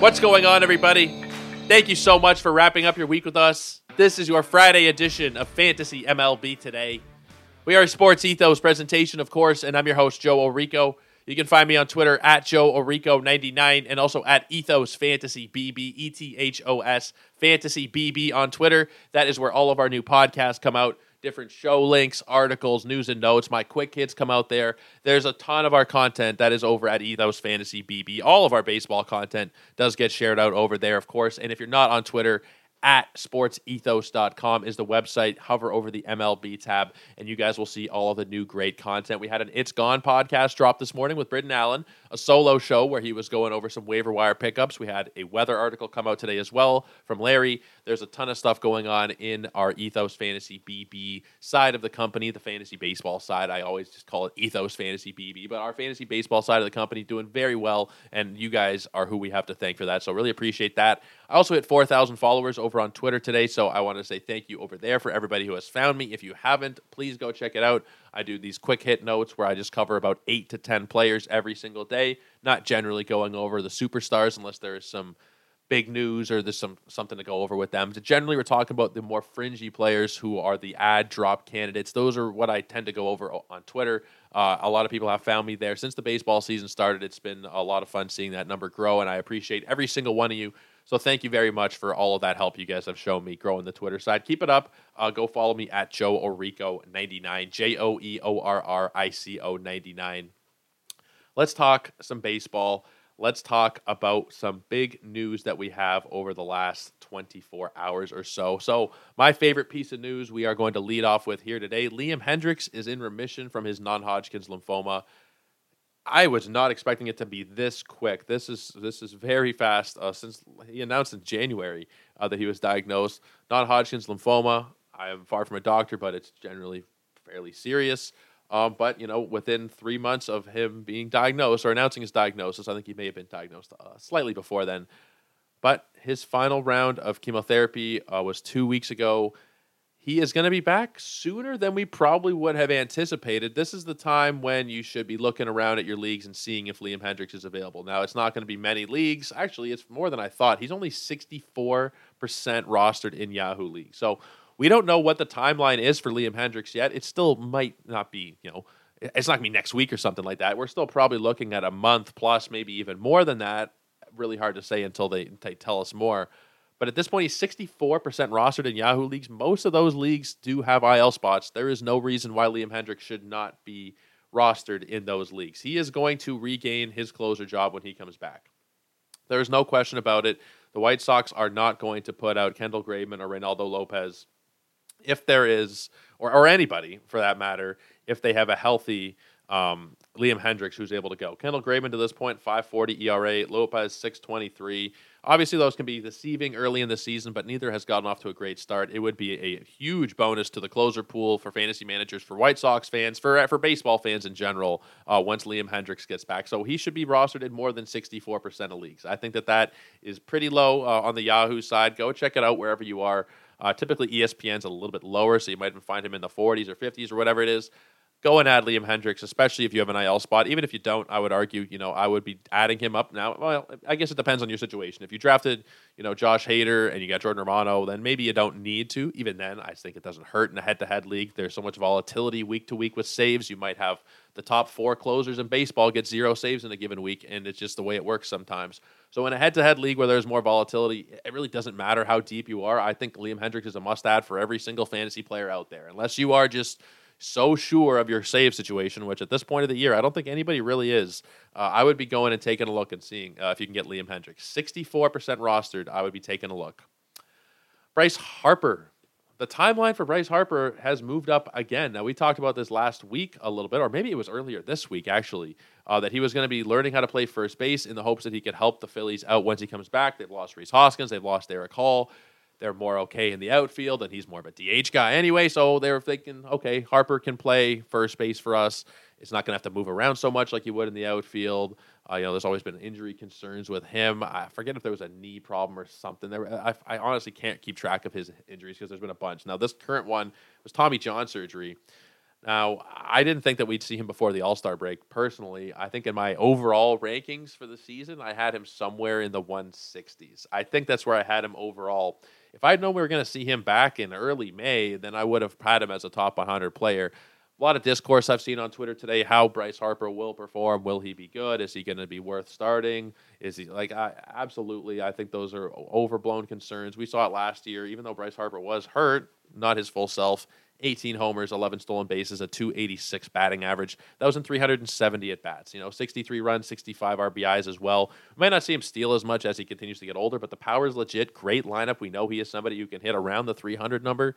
What's going on, everybody? Thank you so much for wrapping up your week with us. This is your Friday edition of Fantasy MLB Today. We are a Sports Ethos presentation, of course, and I'm your host, Joe Orrico. You can find me on Twitter at Joe Orrico99 and also at Ethos Fantasy BB, E T H O S Fantasy BB on Twitter. That is where all of our new podcasts come out different show links, articles, news and notes. My quick hits come out there. There's a ton of our content that is over at Ethos Fantasy BB. All of our baseball content does get shared out over there, of course. And if you're not on Twitter, at sportsethos.com is the website. Hover over the MLB tab, and you guys will see all of the new great content. We had an It's Gone podcast drop this morning with Britton Allen, a solo show where he was going over some waiver wire pickups. We had a weather article come out today as well from Larry. There's a ton of stuff going on in our Ethos Fantasy BB side of the company, the fantasy baseball side. I always just call it Ethos Fantasy BB, but our fantasy baseball side of the company doing very well, and you guys are who we have to thank for that. So really appreciate that. I also hit 4,000 followers over on Twitter today, so I want to say thank you over there for everybody who has found me. If you haven't, please go check it out. I do these quick hit notes where I just cover about eight to 10 players every single day, not generally going over the superstars unless there is some big news or there's some something to go over with them. Generally, we're talking about the more fringy players who are the ad drop candidates. Those are what I tend to go over on Twitter. Uh, a lot of people have found me there since the baseball season started. It's been a lot of fun seeing that number grow, and I appreciate every single one of you so thank you very much for all of that help you guys have shown me growing the Twitter side. Keep it up. Uh, go follow me at Joe Orrico99, J O E O R R I C O 99. Let's talk some baseball. Let's talk about some big news that we have over the last 24 hours or so. So, my favorite piece of news we are going to lead off with here today Liam Hendriks is in remission from his non Hodgkin's lymphoma. I was not expecting it to be this quick. This is this is very fast. Uh, since he announced in January uh, that he was diagnosed non-Hodgkin's lymphoma. I am far from a doctor, but it's generally fairly serious. Um, but you know, within three months of him being diagnosed or announcing his diagnosis, I think he may have been diagnosed uh, slightly before then. But his final round of chemotherapy uh, was two weeks ago he is going to be back sooner than we probably would have anticipated. This is the time when you should be looking around at your leagues and seeing if Liam Hendriks is available. Now, it's not going to be many leagues. Actually, it's more than I thought. He's only 64% rostered in Yahoo League. So we don't know what the timeline is for Liam Hendriks yet. It still might not be, you know, it's not going to be next week or something like that. We're still probably looking at a month plus, maybe even more than that. Really hard to say until they, they tell us more. But at this point, he's 64% rostered in Yahoo leagues. Most of those leagues do have IL spots. There is no reason why Liam Hendriks should not be rostered in those leagues. He is going to regain his closer job when he comes back. There is no question about it. The White Sox are not going to put out Kendall Graveman or Reynaldo Lopez if there is, or, or anybody for that matter, if they have a healthy um, Liam Hendriks who's able to go. Kendall Graveman to this point, 540 ERA, Lopez 623. Obviously, those can be deceiving early in the season, but neither has gotten off to a great start. It would be a huge bonus to the closer pool for fantasy managers, for White Sox fans, for for baseball fans in general. Uh, once Liam Hendriks gets back, so he should be rostered in more than sixty four percent of leagues. I think that that is pretty low uh, on the Yahoo side. Go check it out wherever you are. Uh, typically, ESPN's a little bit lower, so you might even find him in the 40s or 50s or whatever it is go and add Liam Hendriks, especially if you have an IL spot. Even if you don't, I would argue, you know, I would be adding him up now. Well, I guess it depends on your situation. If you drafted, you know, Josh Hader and you got Jordan Romano, then maybe you don't need to. Even then, I think it doesn't hurt in a head-to-head league. There's so much volatility week to week with saves. You might have the top four closers in baseball get zero saves in a given week, and it's just the way it works sometimes. So in a head-to-head league where there's more volatility, it really doesn't matter how deep you are. I think Liam Hendriks is a must-add for every single fantasy player out there, unless you are just – so sure of your save situation, which at this point of the year, I don't think anybody really is. Uh, I would be going and taking a look and seeing uh, if you can get Liam Hendriks. 64% rostered, I would be taking a look. Bryce Harper. The timeline for Bryce Harper has moved up again. Now, we talked about this last week a little bit, or maybe it was earlier this week, actually, uh, that he was going to be learning how to play first base in the hopes that he could help the Phillies out once he comes back. They've lost Rhys Hoskins, they've lost Darick Hall they're more okay in the outfield, and he's more of a DH guy anyway. So they're thinking, okay, Harper can play first base for us. It's not going to have to move around so much like he would in the outfield. Uh, you know, there's always been injury concerns with him. I forget if there was a knee problem or something. There, I, I honestly can't keep track of his injuries because there's been a bunch. Now, this current one was Tommy John surgery. Now, I didn't think that we'd see him before the All Star break. Personally, I think in my overall rankings for the season, I had him somewhere in the 160s. I think that's where I had him overall. If I'd known we were going to see him back in early May, then I would have had him as a top 100 player. A lot of discourse I've seen on Twitter today how Bryce Harper will perform. Will he be good? Is he going to be worth starting? Is he like I, absolutely? I think those are overblown concerns. We saw it last year, even though Bryce Harper was hurt, not his full self. 18 homers, 11 stolen bases, a 286 batting average. That was in 370 at bats. You know, 63 runs, 65 RBIs as well. We might not see him steal as much as he continues to get older, but the power is legit. Great lineup. We know he is somebody who can hit around the 300 number.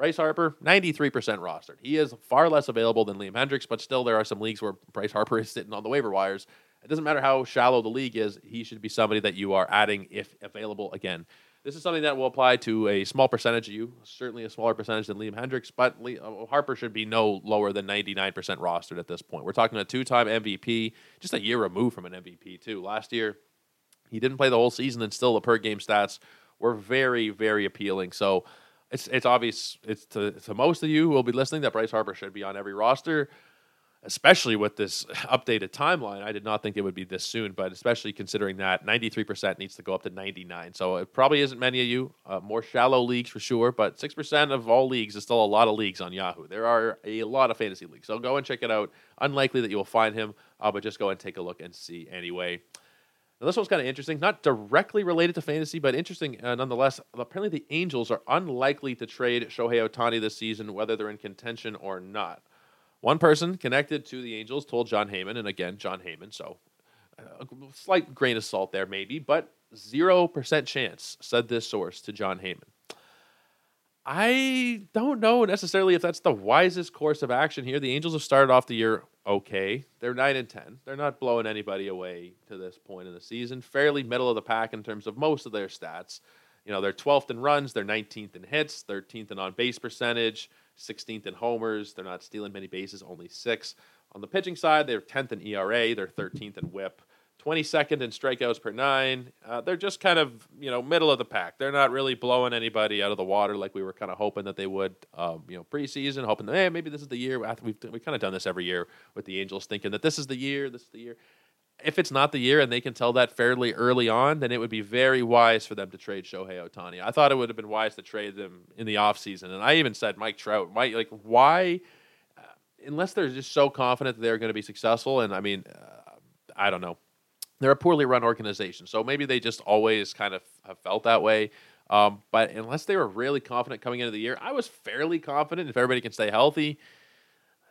Bryce Harper, 93% rostered. He is far less available than Liam Hendriks, but still there are some leagues where Bryce Harper is sitting on the waiver wires. It doesn't matter how shallow the league is, he should be somebody that you are adding if available again. This is something that will apply to a small percentage of you, certainly a smaller percentage than Liam Hendriks, but uh, Harper should be no lower than 99% rostered at this point. We're talking a two time MVP, just a year removed from an MVP, too. Last year, he didn't play the whole season, and still the per game stats were very, very appealing. So it's, it's obvious it's to, to most of you who will be listening that Bryce Harper should be on every roster especially with this updated timeline. I did not think it would be this soon, but especially considering that 93% needs to go up to 99. So it probably isn't many of you, uh, more shallow leagues for sure, but 6% of all leagues is still a lot of leagues on Yahoo. There are a lot of fantasy leagues. So go and check it out. Unlikely that you will find him, uh, but just go and take a look and see anyway. Now, this one's kind of interesting, not directly related to fantasy, but interesting uh, nonetheless. Apparently, the Angels are unlikely to trade Shohei Ohtani this season, whether they're in contention or not. One person connected to the Angels told Jon Heyman, and again, Jon Heyman, so a slight grain of salt there, maybe, but 0% chance, said this source to Jon Heyman. I don't know necessarily if that's the wisest course of action here. The Angels have started off the year okay. They're 9 and 10. They're not blowing anybody away to this point in the season. Fairly middle of the pack in terms of most of their stats. You know, they're 12th in runs, they're 19th in hits, 13th in on base percentage, 16th in homers. They're not stealing many bases, only six. On the pitching side, they're 10th in ERA. They're 13th in WHIP. 22nd in strikeouts per nine. Uh, they're just kind of you know middle of the pack. They're not really blowing anybody out of the water like we were kind of hoping that they would. Um, you know, preseason, hoping that hey maybe this is the year. We've we've kind of done this every year with the Angels, thinking that this is the year. This is the year if it's not the year and they can tell that fairly early on, then it would be very wise for them to trade Shohei Ohtani. I thought it would have been wise to trade them in the offseason. And I even said Mike Trout, Mike, like, why, uh, unless they're just so confident that they're going to be successful. And I mean, uh, I don't know. They're a poorly run organization. So maybe they just always kind of have felt that way. Um, but unless they were really confident coming into the year, I was fairly confident if everybody can stay healthy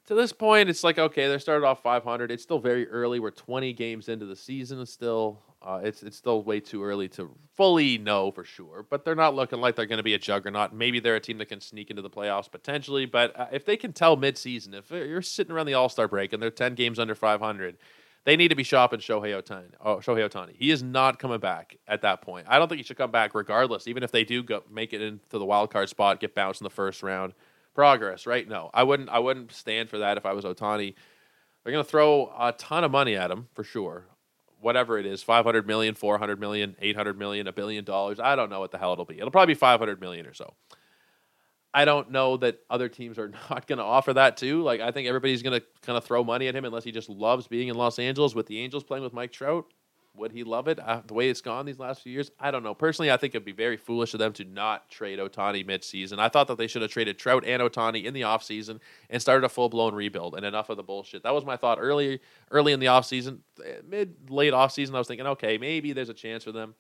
to this point, it's like okay, they started off 500. It's still very early. We're 20 games into the season. Still, uh, it's it's still way too early to fully know for sure. But they're not looking like they're going to be a juggernaut. Maybe they're a team that can sneak into the playoffs potentially. But uh, if they can tell midseason, if you're sitting around the All Star break and they're 10 games under 500, they need to be shopping Shohei Ohtani. Oh, Shohei Ohtani. He is not coming back at that point. I don't think he should come back regardless, even if they do go make it into the wild card spot, get bounced in the first round progress, right? No, I wouldn't. I wouldn't stand for that if I was Ohtani. They're going to throw a ton of money at him for sure. Whatever it is, 500 million, 400 million, 800 million, a billion dollars. I don't know what the hell it'll be. It'll probably be 500 million or so. I don't know that other teams are not going to offer that too. Like I think everybody's going to kind of throw money at him unless he just loves being in Los Angeles with the Angels playing with Mike Trout. Would he love it uh, the way it's gone these last few years? I don't know. Personally, I think it'd be very foolish of them to not trade Ohtani midseason. I thought that they should have traded Trout and Ohtani in the offseason and started a full blown rebuild and enough of the bullshit. That was my thought early early in the offseason. Eh, Mid, late offseason, I was thinking, okay, maybe there's a chance for them.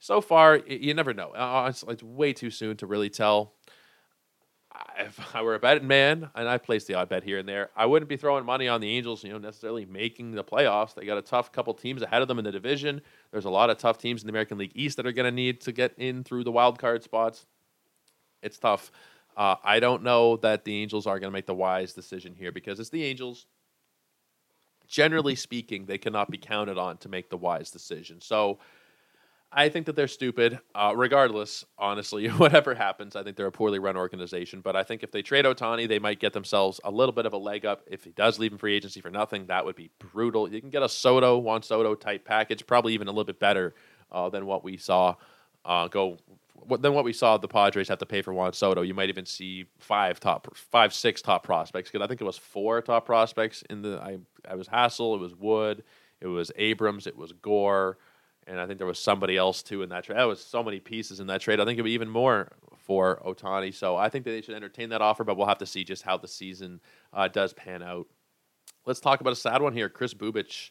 So far, you never know. Uh, it's, it's way too soon to really tell if I were a betting man and I placed the odd bet here and there, I wouldn't be throwing money on the Angels, you know, necessarily making the playoffs. They got a tough couple teams ahead of them in the division. There's a lot of tough teams in the American League East that are going to need to get in through the wild card spots. It's tough. Uh, I don't know that the Angels are going to make the wise decision here because it's the Angels. Generally speaking, they cannot be counted on to make the wise decision. So, I think that they're stupid. Uh, regardless, honestly, whatever happens, I think they're a poorly run organization. But I think if they trade Ohtani, they might get themselves a little bit of a leg up. If he does leave in free agency for nothing, that would be brutal. You can get a Soto, Juan Soto type package, probably even a little bit better uh, than what we saw uh, go than what we saw the Padres have to pay for Juan Soto. You might even see five top, five, six top prospects. Because I think it was four top prospects in the. I, I was Hassell, it was Wood, it was Abrams, it was Gore, and I think there was somebody else too in that trade. That was so many pieces in that trade. I think it would be even more for Ohtani. So I think that they should entertain that offer, but we'll have to see just how the season uh, does pan out. Let's talk about a sad one here. Kris Bubic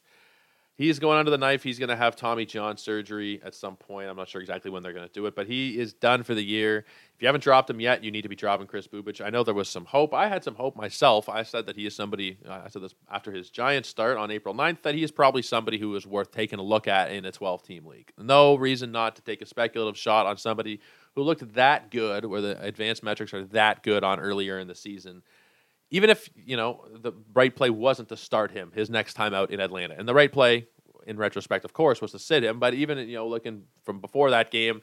he's going under the knife. He's going to have Tommy John surgery at some point. I'm not sure exactly when they're going to do it, but he is done for the year. If you haven't dropped him yet, you need to be dropping Kris Bubic. I know there was some hope. I had some hope myself. I said that he is somebody, uh, I said this after his Giants start on April 9th, that he is probably somebody who is worth taking a look at in a 12 team league. No reason not to take a speculative shot on somebody who looked that good, where the advanced metrics are that good on earlier in the season even if you know the right play wasn't to start him his next time out in Atlanta, and the right play in retrospect, of course, was to sit him. But even you know, looking from before that game,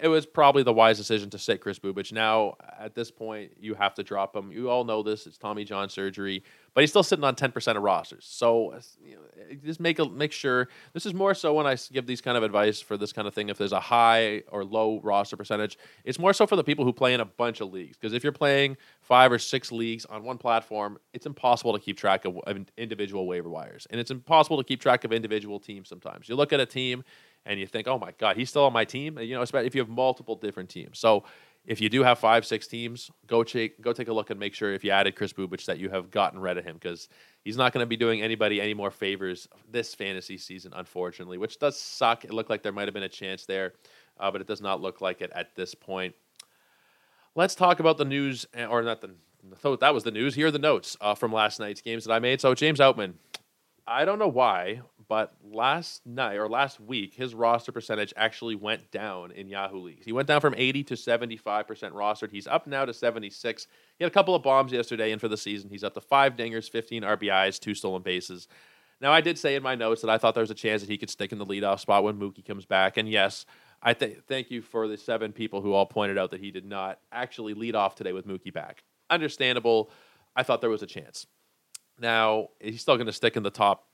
it was probably the wise decision to sit Kris Bubic. Now, at this point, you have to drop him. You all know this. It's Tommy John surgery, but he's still sitting on 10% of rosters. So you know, just make a, make sure. This is more so when I give these kind of advice for this kind of thing. If there's a high or low roster percentage, it's more so for the people who play in a bunch of leagues. Because if you're playing five or six leagues on one platform, it's impossible to keep track of, of individual waiver wires. And it's impossible to keep track of individual teams sometimes. You look at a team and you think, oh my God, he's still on my team. You know, especially if you have multiple different teams. So if you do have five, six teams, go take go take a look and make sure if you added Kris Bubic that you have gotten rid of him because he's not going to be doing anybody any more favors this fantasy season, unfortunately, which does suck. It looked like there might have been a chance there, uh, but it does not look like it at this point. Let's talk about the news, eh, or not the. Thought. That was the news. Here are the notes uh, from last night's games that I made. So James Outman, I don't know why, but last night or last week, his roster percentage actually went down in Yahoo leagues. He went down from 80 to 75% rostered. He's up now to 76. He had a couple of bombs yesterday, and for the season, he's up to five dingers, 15 RBIs, two stolen bases. Now, I did say in my notes that I thought there was a chance that he could stick in the leadoff spot when Mookie comes back. And yes, I th- thank you for the seven people who all pointed out that he did not actually lead off today with Mookie back. Understandable. I thought there was a chance. Now, he's still going to stick in the top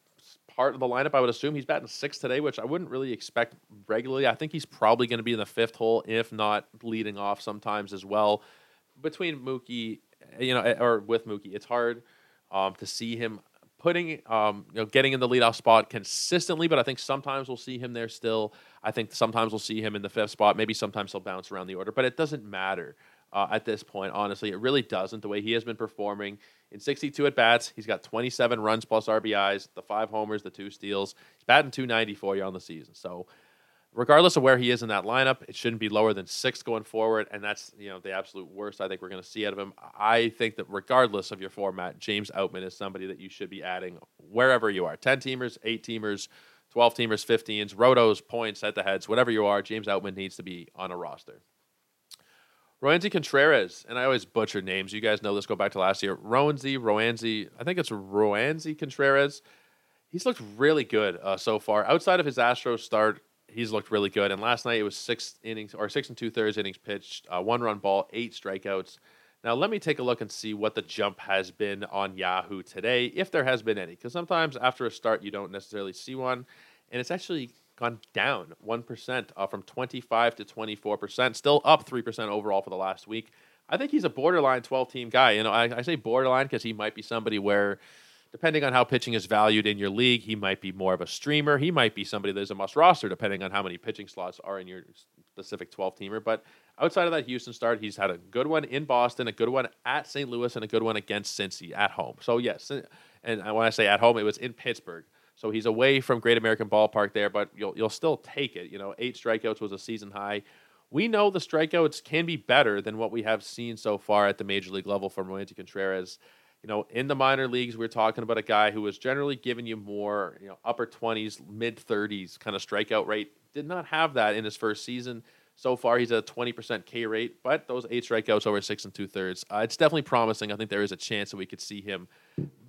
part of the lineup. I would assume he's batting sixth today, which I wouldn't really expect regularly. I think he's probably going to be in the fifth hole, if not leading off sometimes as well. Between Mookie, you know, or with Mookie, it's hard um, to see him putting, um, you know, getting in the leadoff spot consistently. But I think sometimes we'll see him there still. I think sometimes we'll see him in the fifth spot. Maybe sometimes he'll bounce around the order, but it doesn't matter uh, at this point. Honestly, it really doesn't. The way he has been performing in 62 at bats, he's got 27 runs plus RBIs, the five homers, the two steals. He's batting 294 you on the season. So, regardless of where he is in that lineup, it shouldn't be lower than six going forward, and that's you know the absolute worst I think we're going to see out of him. I think that regardless of your format, James Outman is somebody that you should be adding wherever you are: 10 teamers, eight teamers. 12 teamers, 15s, rotos, points, at the heads, whatever you are, James Outman needs to be on a roster. Roansy Contreras, and I always butcher names. You guys know this. Go back to last year. Roansy, Roansy. I think it's Roansy Contreras. He's looked really good uh, so far. Outside of his Astros start, he's looked really good. And last night it was six innings or six and two thirds innings pitched, uh, one run ball, eight strikeouts. Now let me take a look and see what the jump has been on Yahoo today, if there has been any. Because sometimes after a start you don't necessarily see one, and it's actually gone down 1% uh, from 25 to 24%, still up 3% overall for the last week. I think he's a borderline 12 team guy. You know, I, I say borderline because he might be somebody where, depending on how pitching is valued in your league, he might be more of a streamer. He might be somebody that's a must roster, depending on how many pitching slots are in your specific 12 teamer. But outside of that Houston start, he's had a good one in Boston, a good one at St. Louis, and a good one against Cincy at home. So, yes, and when I say at home, it was in Pittsburgh. So he's away from Great American Ballpark there, but you'll you'll still take it. You know, eight strikeouts was a season high. We know the strikeouts can be better than what we have seen so far at the major league level from Roansy Contreras. You know, in the minor leagues, we're talking about a guy who was generally giving you more, you know, upper 20s, mid 30s kind of strikeout rate. Did not have that in his first season. So far, he's at a 20% K rate, but those eight strikeouts over six and two thirds. Uh, it's definitely promising. I think there is a chance that we could see him,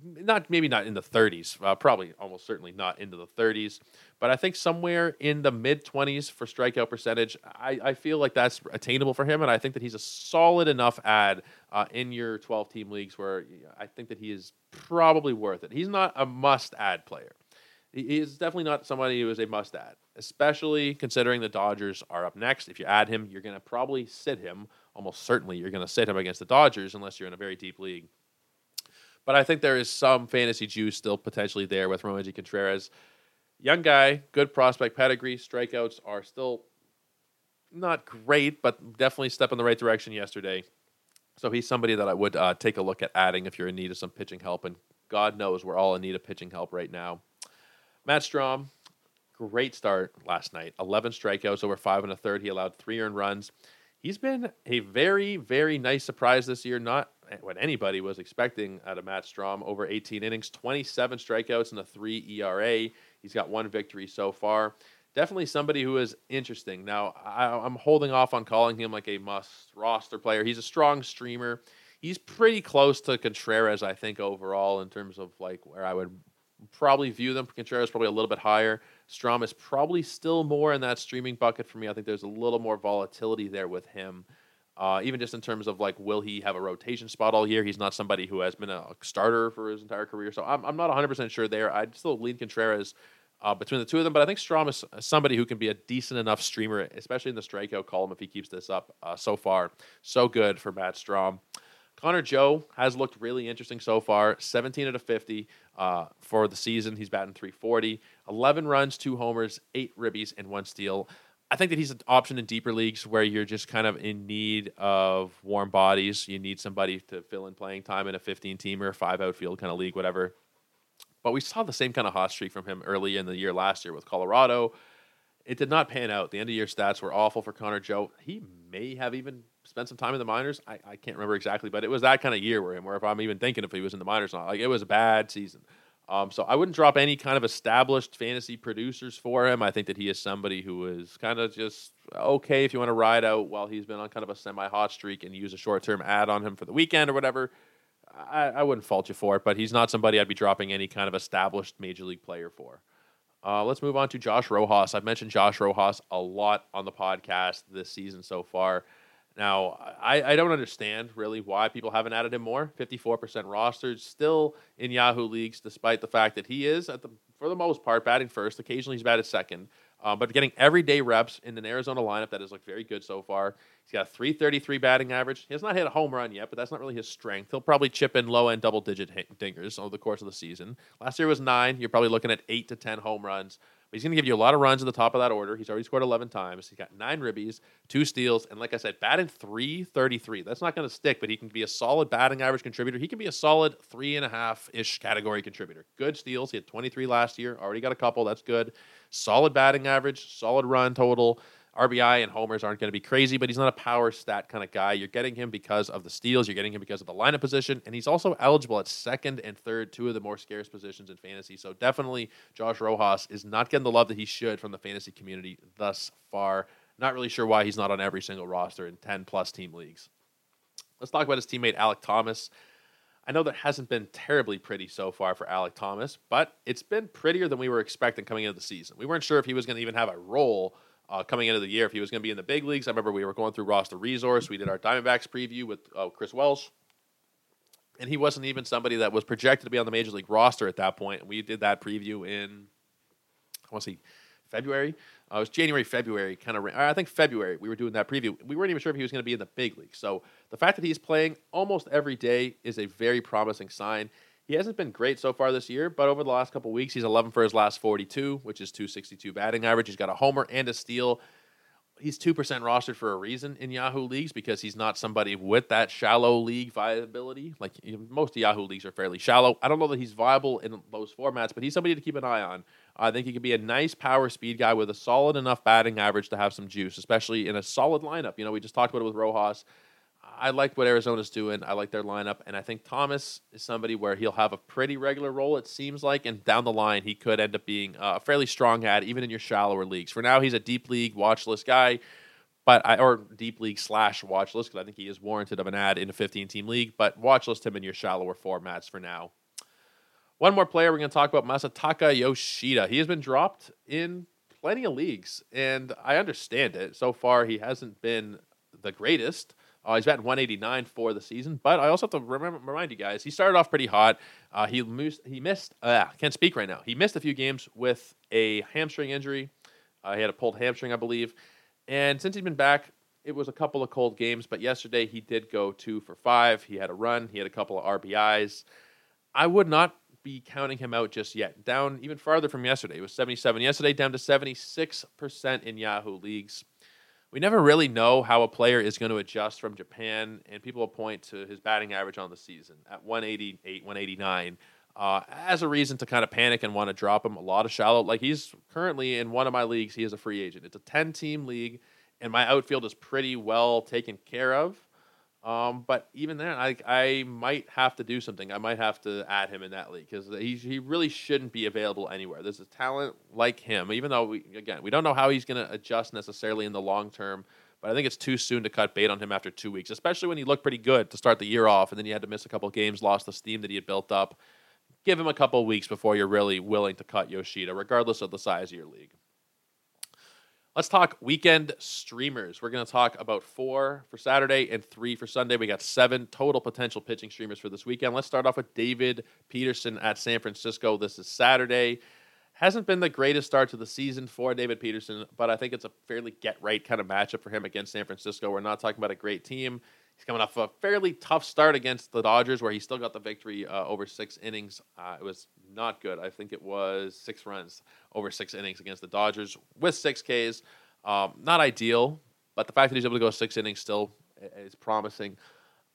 not maybe not in the 30s, uh, probably almost certainly not into the 30s, but I think somewhere in the mid 20s for strikeout percentage. I, I feel like that's attainable for him, and I think that he's a solid enough ad uh, in your 12 team leagues where I think that he is probably worth it. He's not a must add player. He is definitely not somebody who is a must add especially considering the Dodgers are up next. If you add him, you're going to probably sit him. Almost certainly, you're going to sit him against the Dodgers unless you're in a very deep league. But I think there is some fantasy juice still potentially there with Roansy Contreras. Young guy, good prospect pedigree. Strikeouts are still not great, but definitely step in the right direction yesterday. So he's somebody that I would uh, take a look at adding if you're in need of some pitching help. And God knows we're all in need of pitching help right now. Matt Strahm, great start last night. 11 strikeouts over five and a third. He allowed three earned runs. He's been a very, very nice surprise this year. Not what anybody was expecting out of Matt Strahm over 18 innings, 27 strikeouts and a three ERA. He's got one victory so far. Definitely somebody who is interesting. Now, I, am holding off on calling him like a must roster player. He's a strong streamer. He's pretty close to Contreras, I think, overall, in terms of like where I would probably view them. Contreras probably a little bit higher. Strahm is probably still more in that streaming bucket for me. I think there's a little more volatility there with him. Uh, even just in terms of like, will he have a rotation spot all year? He's not somebody who has been a starter for his entire career, so I'm, I'm not 100% sure there. I'd still lean Contreras uh, between the two of them, but I think Strahm is somebody who can be a decent enough streamer, especially in the strikeout column if he keeps this up uh, so far. So good for Matt Strahm. Connor Joe has looked really interesting so far. 17 out of 50 uh, for the season. He's batting 340, 11 runs, two homers, eight ribbies, and one steal. I think that he's an option in deeper leagues where you're just kind of in need of warm bodies. You need somebody to fill in playing time in a 15 teamer, five outfield kind of league, whatever. But we saw the same kind of hot streak from him early in the year last year with Colorado. It did not pan out. The end of year stats were awful for Connor Joe. He may have even spent some time in the minors. I, I can't remember exactly, but it was that kind of year where him, where if I'm even thinking if he was in the minors or not, like it was a bad season. Um, so I wouldn't drop any kind of established fantasy producers for him. I think that he is somebody who is kind of just okay if you want to ride out while he's been on kind of a semi hot streak and use a short term ad on him for the weekend or whatever. I, I, wouldn't fault you for it, but he's not somebody I'd be dropping any kind of established major league player for. Uh, let's move on to Josh Rojas. I've mentioned Josh Rojas a lot on the podcast this season so far. Now, I, I, don't understand really why people haven't added him more. 54% rostered, still in Yahoo leagues, despite the fact that he is, at the for the most part, batting first. Occasionally he's batted second. Uh, but getting everyday reps in an Arizona lineup that has looked very good so far. He's got a 333 batting average. He has not hit a home run yet, but that's not really his strength. He'll probably chip in low end double digit dingers over the course of the season. Last year was nine. You're probably looking at eight to 10 home runs. He's going to give you a lot of runs at the top of that order. He's already scored 11 times. He's got nine ribbies, two steals, and like I said, batting 333. That's not going to stick, but he can be a solid batting average contributor. He can be a solid three and a half ish category contributor. Good steals. He had 23 last year. Already got a couple. That's good. Solid batting average, solid run total. RBI and homers aren't going to be crazy, but he's not a power stat kind of guy. You're getting him because of the steals. You're getting him because of the lineup position, and he's also eligible at second and third, two of the more scarce positions in fantasy. So definitely, Josh Rojas is not getting the love that he should from the fantasy community thus far. Not really sure why he's not on every single roster in 10 plus team leagues. Let's talk about his teammate Alec Thomas. I know that hasn't been terribly pretty so far for Alec Thomas, but it's been prettier than we were expecting coming into the season. We weren't sure if he was going to even have a role uh, coming into the year if he was going to be in the big leagues. I remember we were going through roster resource. We did our Diamondbacks preview with uh, Chris Welsh, and he wasn't even somebody that was projected to be on the major league roster at that point. And we did that preview in I want to see February. Uh, it was January, February, kind of. I think February we were doing that preview. We weren't even sure if he was going to be in the big league. So the fact that he's playing almost every day is a very promising sign. He hasn't been great so far this year, but over the last couple weeks, he's 11 for his last 42, which is 262 batting average. He's got a homer and a steal. He's 2% rostered for a reason in Yahoo leagues because he's not somebody with that shallow league viability. Like most Yahoo leagues are fairly shallow. I don't know that he's viable in those formats, but he's somebody to keep an eye on. I think he could be a nice power speed guy with a solid enough batting average to have some juice, especially in a solid lineup. You know, we just talked about it with Rojas. I like what Arizona's doing. I like their lineup, and I think Thomas is somebody where he'll have a pretty regular role. It seems like, and down the line, he could end up being uh, a fairly strong ad, even in your shallower leagues. For now, he's a deep league watch list guy, but I, or deep league slash watch list because I think he is warranted of an ad in a 15 team league. But watch list him in your shallower formats for now. One more player we're going to talk about Masataka Yoshida. He has been dropped in plenty of leagues, and I understand it. So far, he hasn't been the greatest. Uh, he's batting 189 for the season, but I also have to remember, remind you guys he started off pretty hot. Uh, he he missed. Uh, can't speak right now. He missed a few games with a hamstring injury. Uh, he had a pulled hamstring, I believe. And since he's been back, it was a couple of cold games, but yesterday he did go two for five. He had a run, he had a couple of RBIs. I would not be counting him out just yet. Down even farther from yesterday. It was 77 yesterday, down to 76% in Yahoo leagues. We never really know how a player is going to adjust from Japan, and people will point to his batting average on the season at 188, 189 uh, as a reason to kind of panic and want to drop him. A lot of shallow, like he's currently in one of my leagues, he is a free agent. It's a 10 team league, and my outfield is pretty well taken care of. Um, but even then, I I might have to do something. I might have to add him in that league because he he really shouldn't be available anywhere. There's a talent like him, even though we again we don't know how he's going to adjust necessarily in the long term. But I think it's too soon to cut bait on him after two weeks, especially when he looked pretty good to start the year off, and then he had to miss a couple games, lost the steam that he had built up. Give him a couple weeks before you're really willing to cut Yoshida, regardless of the size of your league. Let's talk weekend streamers. We're going to talk about four for Saturday and three for Sunday. We got seven total potential pitching streamers for this weekend. Let's start off with David Peterson at San Francisco. This is Saturday. Hasn't been the greatest start to the season for David Peterson, but I think it's a fairly get right kind of matchup for him against San Francisco. We're not talking about a great team. He's coming off a fairly tough start against the Dodgers, where he still got the victory uh, over six innings. Uh, it was not good. I think it was six runs over six innings against the Dodgers with six Ks. Um, not ideal, but the fact that he's able to go six innings still is promising.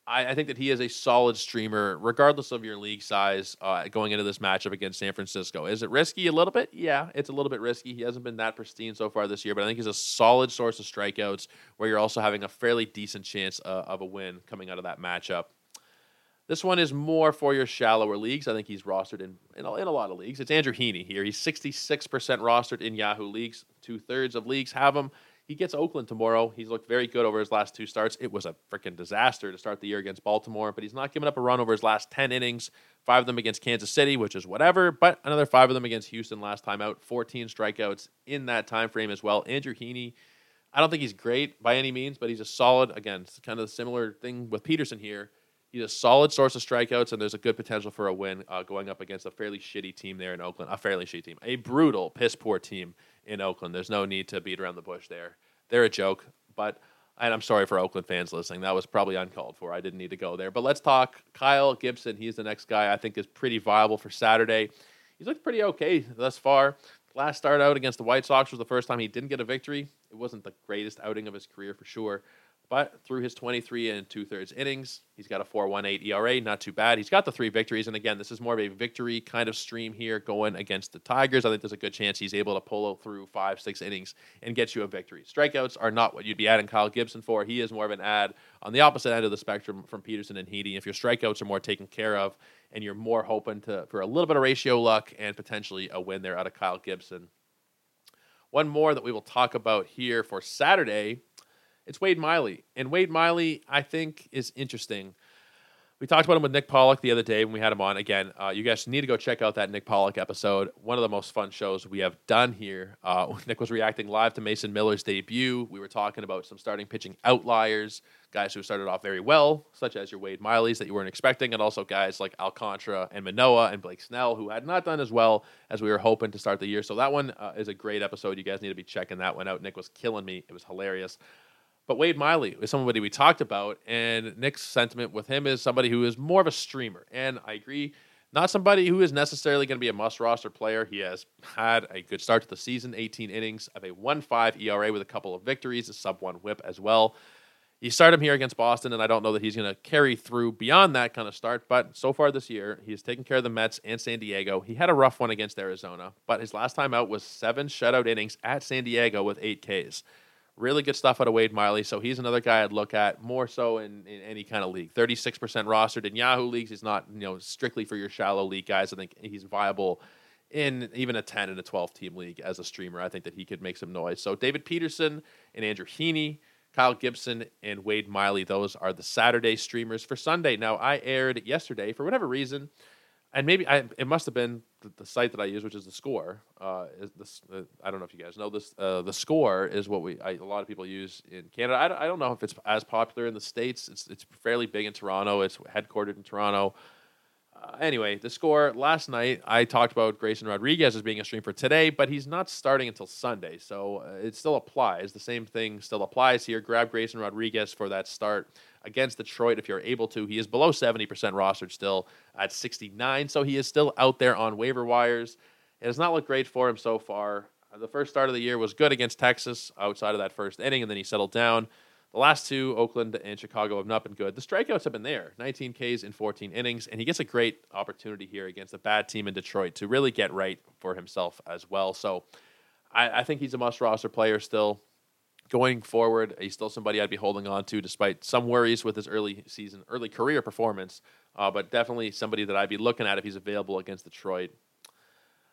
I, I, think that he is a solid streamer, regardless of your league size, uh, going into this matchup against San Francisco. Is it risky a little bit? Yeah, it's a little bit risky. He hasn't been that pristine so far this year, but I think he's a solid source of strikeouts where you're also having a fairly decent chance uh, of a win coming out of that matchup. This one is more for your shallower leagues. I think he's rostered in, in, a, in a lot of leagues. It's Andrew Heaney here. He's 66% rostered in Yahoo leagues. Two thirds of leagues have him. He gets Oakland tomorrow. He's looked very good over his last two starts. It was a freaking disaster to start the year against Baltimore, but he's not given up a run over his last 10 innings. Five of them against Kansas City, which is whatever, but another five of them against Houston last time out. 14 strikeouts in that time frame as well. Andrew Heaney, I don't think he's great by any means, but he's a solid, again, it's kind of the similar thing with Peterson here. He's a solid source of strikeouts, and there's a good potential for a win uh, going up against a fairly shitty team there in Oakland. A fairly shitty team. A brutal, piss poor team in Oakland. There's no need to beat around the bush there. They're a joke, but and I'm sorry for Oakland fans listening. That was probably uncalled for. I didn't need to go there. But let's talk Kyle Gibson. He's the next guy I think is pretty viable for Saturday. He's looked pretty okay thus far. Last start out against the White Sox was the first time he didn't get a victory. It wasn't the greatest outing of his career for sure. But through his 23 and two thirds innings, he's got a 4.18 ERA, not too bad. He's got the three victories, and again, this is more of a victory kind of stream here going against the Tigers. I think there's a good chance he's able to pull through five, six innings and get you a victory. Strikeouts are not what you'd be adding Kyle Gibson for. He is more of an ad on the opposite end of the spectrum from Peterson and Heaney. If your strikeouts are more taken care of, and you're more hoping to for a little bit of ratio luck and potentially a win there out of Kyle Gibson. One more that we will talk about here for Saturday it's Wade Miley. And Wade Miley, I think, is interesting. We talked about him with Nick Pollack the other day when we had him on. Again, uh, you guys need to go check out that Nick Pollack episode. One of the most fun shows we have done here. Uh, Nick was reacting live to Mason Miller's debut. We were talking about some starting pitching outliers, guys who started off very well, such as your Wade Miley's that you weren't expecting, and also guys like Alcantara and Manoah and Blake Snell, who had not done as well as we were hoping to start the year. So that one uh, is a great episode. You guys need to be checking that one out. Nick was killing me. It was hilarious. But Wade Miley is somebody we talked about, and Nick's sentiment with him is somebody who is more of a streamer. And I agree, not somebody who is necessarily going to be a must roster player. He has had a good start to the season 18 innings of a 1 5 ERA with a couple of victories, a sub 1 whip as well. You start him here against Boston, and I don't know that he's going to carry through beyond that kind of start. But so far this year, he's taken care of the Mets and San Diego. He had a rough one against Arizona, but his last time out was seven shutout innings at San Diego with eight Ks. Really good stuff out of Wade Miley. So he's another guy I'd look at more so in, in any kind of league. 36% rostered in Yahoo leagues. He's not, you know, strictly for your shallow league guys. I think he's viable in even a 10 and a 12 team league as a streamer. I think that he could make some noise. So David Peterson and Andrew Heaney, Kyle Gibson and Wade Miley, those are the Saturday streamers for Sunday. Now I aired yesterday for whatever reason and maybe I, it must have been the, the, site that I use, which is the Score. Uh, is this, uh, I don't know if you guys know this. Uh, the Score is what we I, a lot of people use in Canada. I don't, I don't know if it's as popular in the states. It's it's fairly big in Toronto. It's headquartered in Toronto. Uh, anyway, the score last night, I talked about Grayson Rodriguez as being a stream for today, but he's not starting until Sunday, so uh, it still applies. The same thing still applies here. Grab Grayson Rodriguez for that start against Detroit if you're able to. He is below 70% rostered still at 69, so he is still out there on waiver wires. It has not looked great for him so far. Uh, the first start of the year was good against Texas outside of that first inning, and then he settled down. The last two, Oakland and Chicago, have not been good. The strikeouts have been there 19 Ks in 14 innings, and he gets a great opportunity here against a bad team in Detroit to really get right for himself as well. So I, I think he's a must roster player still. Going forward, he's still somebody I'd be holding on to despite some worries with his early season, early career performance, uh, but definitely somebody that I'd be looking at if he's available against Detroit.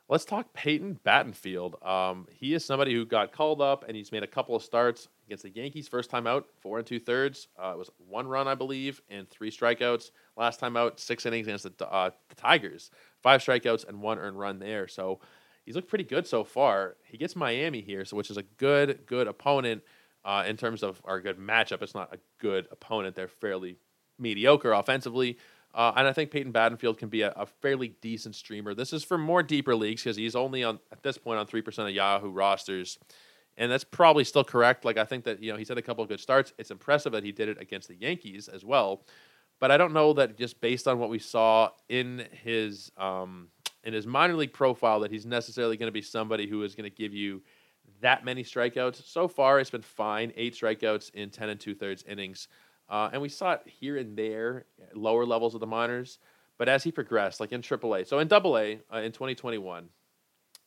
Let's talk Peyton Battenfield. Um, he is somebody who got called up and he's made a couple of starts against the Yankees. First time out, four and two thirds. Uh, it was one run, I believe, and three strikeouts. Last time out, six innings against the, uh, the Tigers, five strikeouts and one earned run there. So he's looked pretty good so far. He gets Miami here, so which is a good, good opponent uh, in terms of our good matchup. It's not a good opponent; they're fairly mediocre offensively. Uh, and I think Peyton Battenfield can be a, a, fairly decent streamer. This is for more deeper leagues because he's only on at this point on three percent of Yahoo rosters, and that's probably still correct. Like I think that you know he's had a couple of good starts. It's impressive that he did it against the Yankees as well, but I don't know that just based on what we saw in his um, in his minor league profile that he's necessarily going to be somebody who is going to give you that many strikeouts. So far, it's been fine. Eight strikeouts in ten and two thirds innings. Uh, and we saw it here and there, lower levels of the minors. But as he progressed, like in AAA, so in AA uh, in 2021,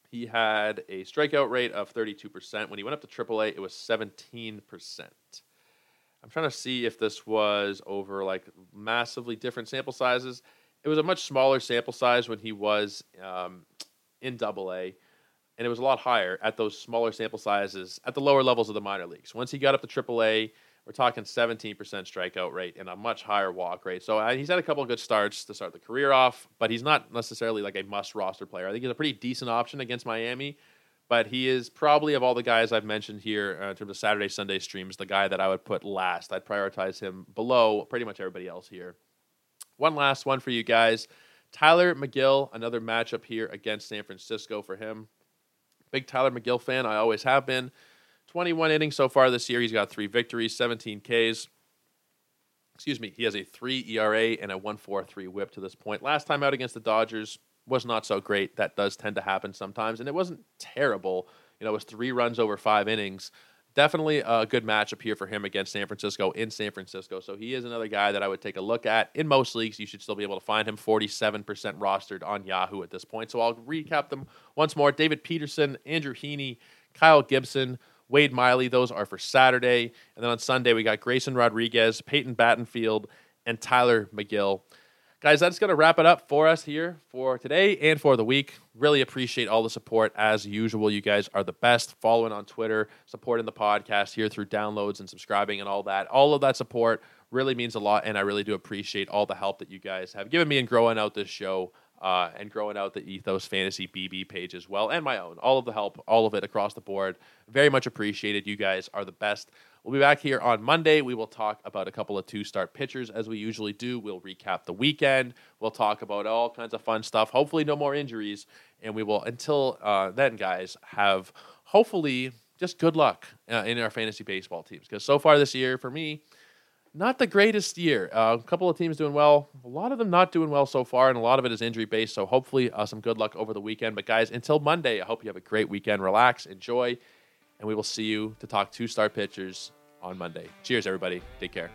he had a strikeout rate of 32%. When he went up to AAA, it was 17%. I'm trying to see if this was over like massively different sample sizes. It was a much smaller sample size when he was um, in AA, and it was a lot higher at those smaller sample sizes at the lower levels of the minor leagues. Once he got up to AAA, we're talking 17% strikeout rate and a much higher walk rate. So uh, he's had a couple of good starts to start the career off, but he's not necessarily like a must roster player. I think he's a pretty decent option against Miami, but he is probably of all the guys I've mentioned here uh, in terms of Saturday Sunday streams, the guy that I would put last. I'd prioritize him below pretty much everybody else here. One last one for you guys. Tylor Megill, another matchup here against San Francisco for him. Big Tylor Megill fan, I always have been. 21 innings so far this year. He's got three victories, 17 Ks. Excuse me. He has a 3 ERA and a 1.43 whip to this point. Last time out against the Dodgers was not so great. That does tend to happen sometimes. And it wasn't terrible. You know, it was three runs over five innings. Definitely a good matchup here for him against San Francisco in San Francisco. So he is another guy that I would take a look at. In most leagues, you should still be able to find him 47% rostered on Yahoo at this point. So I'll recap them once more. David Peterson, Andrew Heaney, Kyle Gibson, Wade Miley. Those are for Saturday. And then on Sunday, we got Grayson Rodriguez, Peyton Battenfield, and Tylor Megill. Guys, that's going to wrap it up for us here for today and for the week. Really appreciate all the support as usual. You guys are the best. Following on Twitter, supporting the podcast here through downloads and subscribing and all that. All of that support really means a lot, and I really do appreciate all the help that you guys have given me in growing out this show uh, and growing out the Ethos Fantasy BB page as well, and my own. All of the help, all of it across the board. Very much appreciated. You guys are the best. We'll be back here on Monday. We will talk about a couple of two start pitchers as we usually do. We'll recap the weekend. We'll talk about all kinds of fun stuff. Hopefully, no more injuries. And we will, until uh, then, guys, have hopefully just good luck uh, in our fantasy baseball teams. Because so far this year, for me, not the greatest year. Uh, a couple of teams doing well, a lot of them not doing well so far, and a lot of it is injury based. So hopefully, uh, some good luck over the weekend. But guys, until Monday, I hope you have a great weekend. Relax, enjoy, and we will see you to talk two star pitchers on Monday. Cheers, everybody. Take care.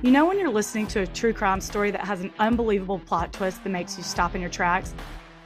You know, when you're listening to a true crime story that has an unbelievable plot twist that makes you stop in your tracks?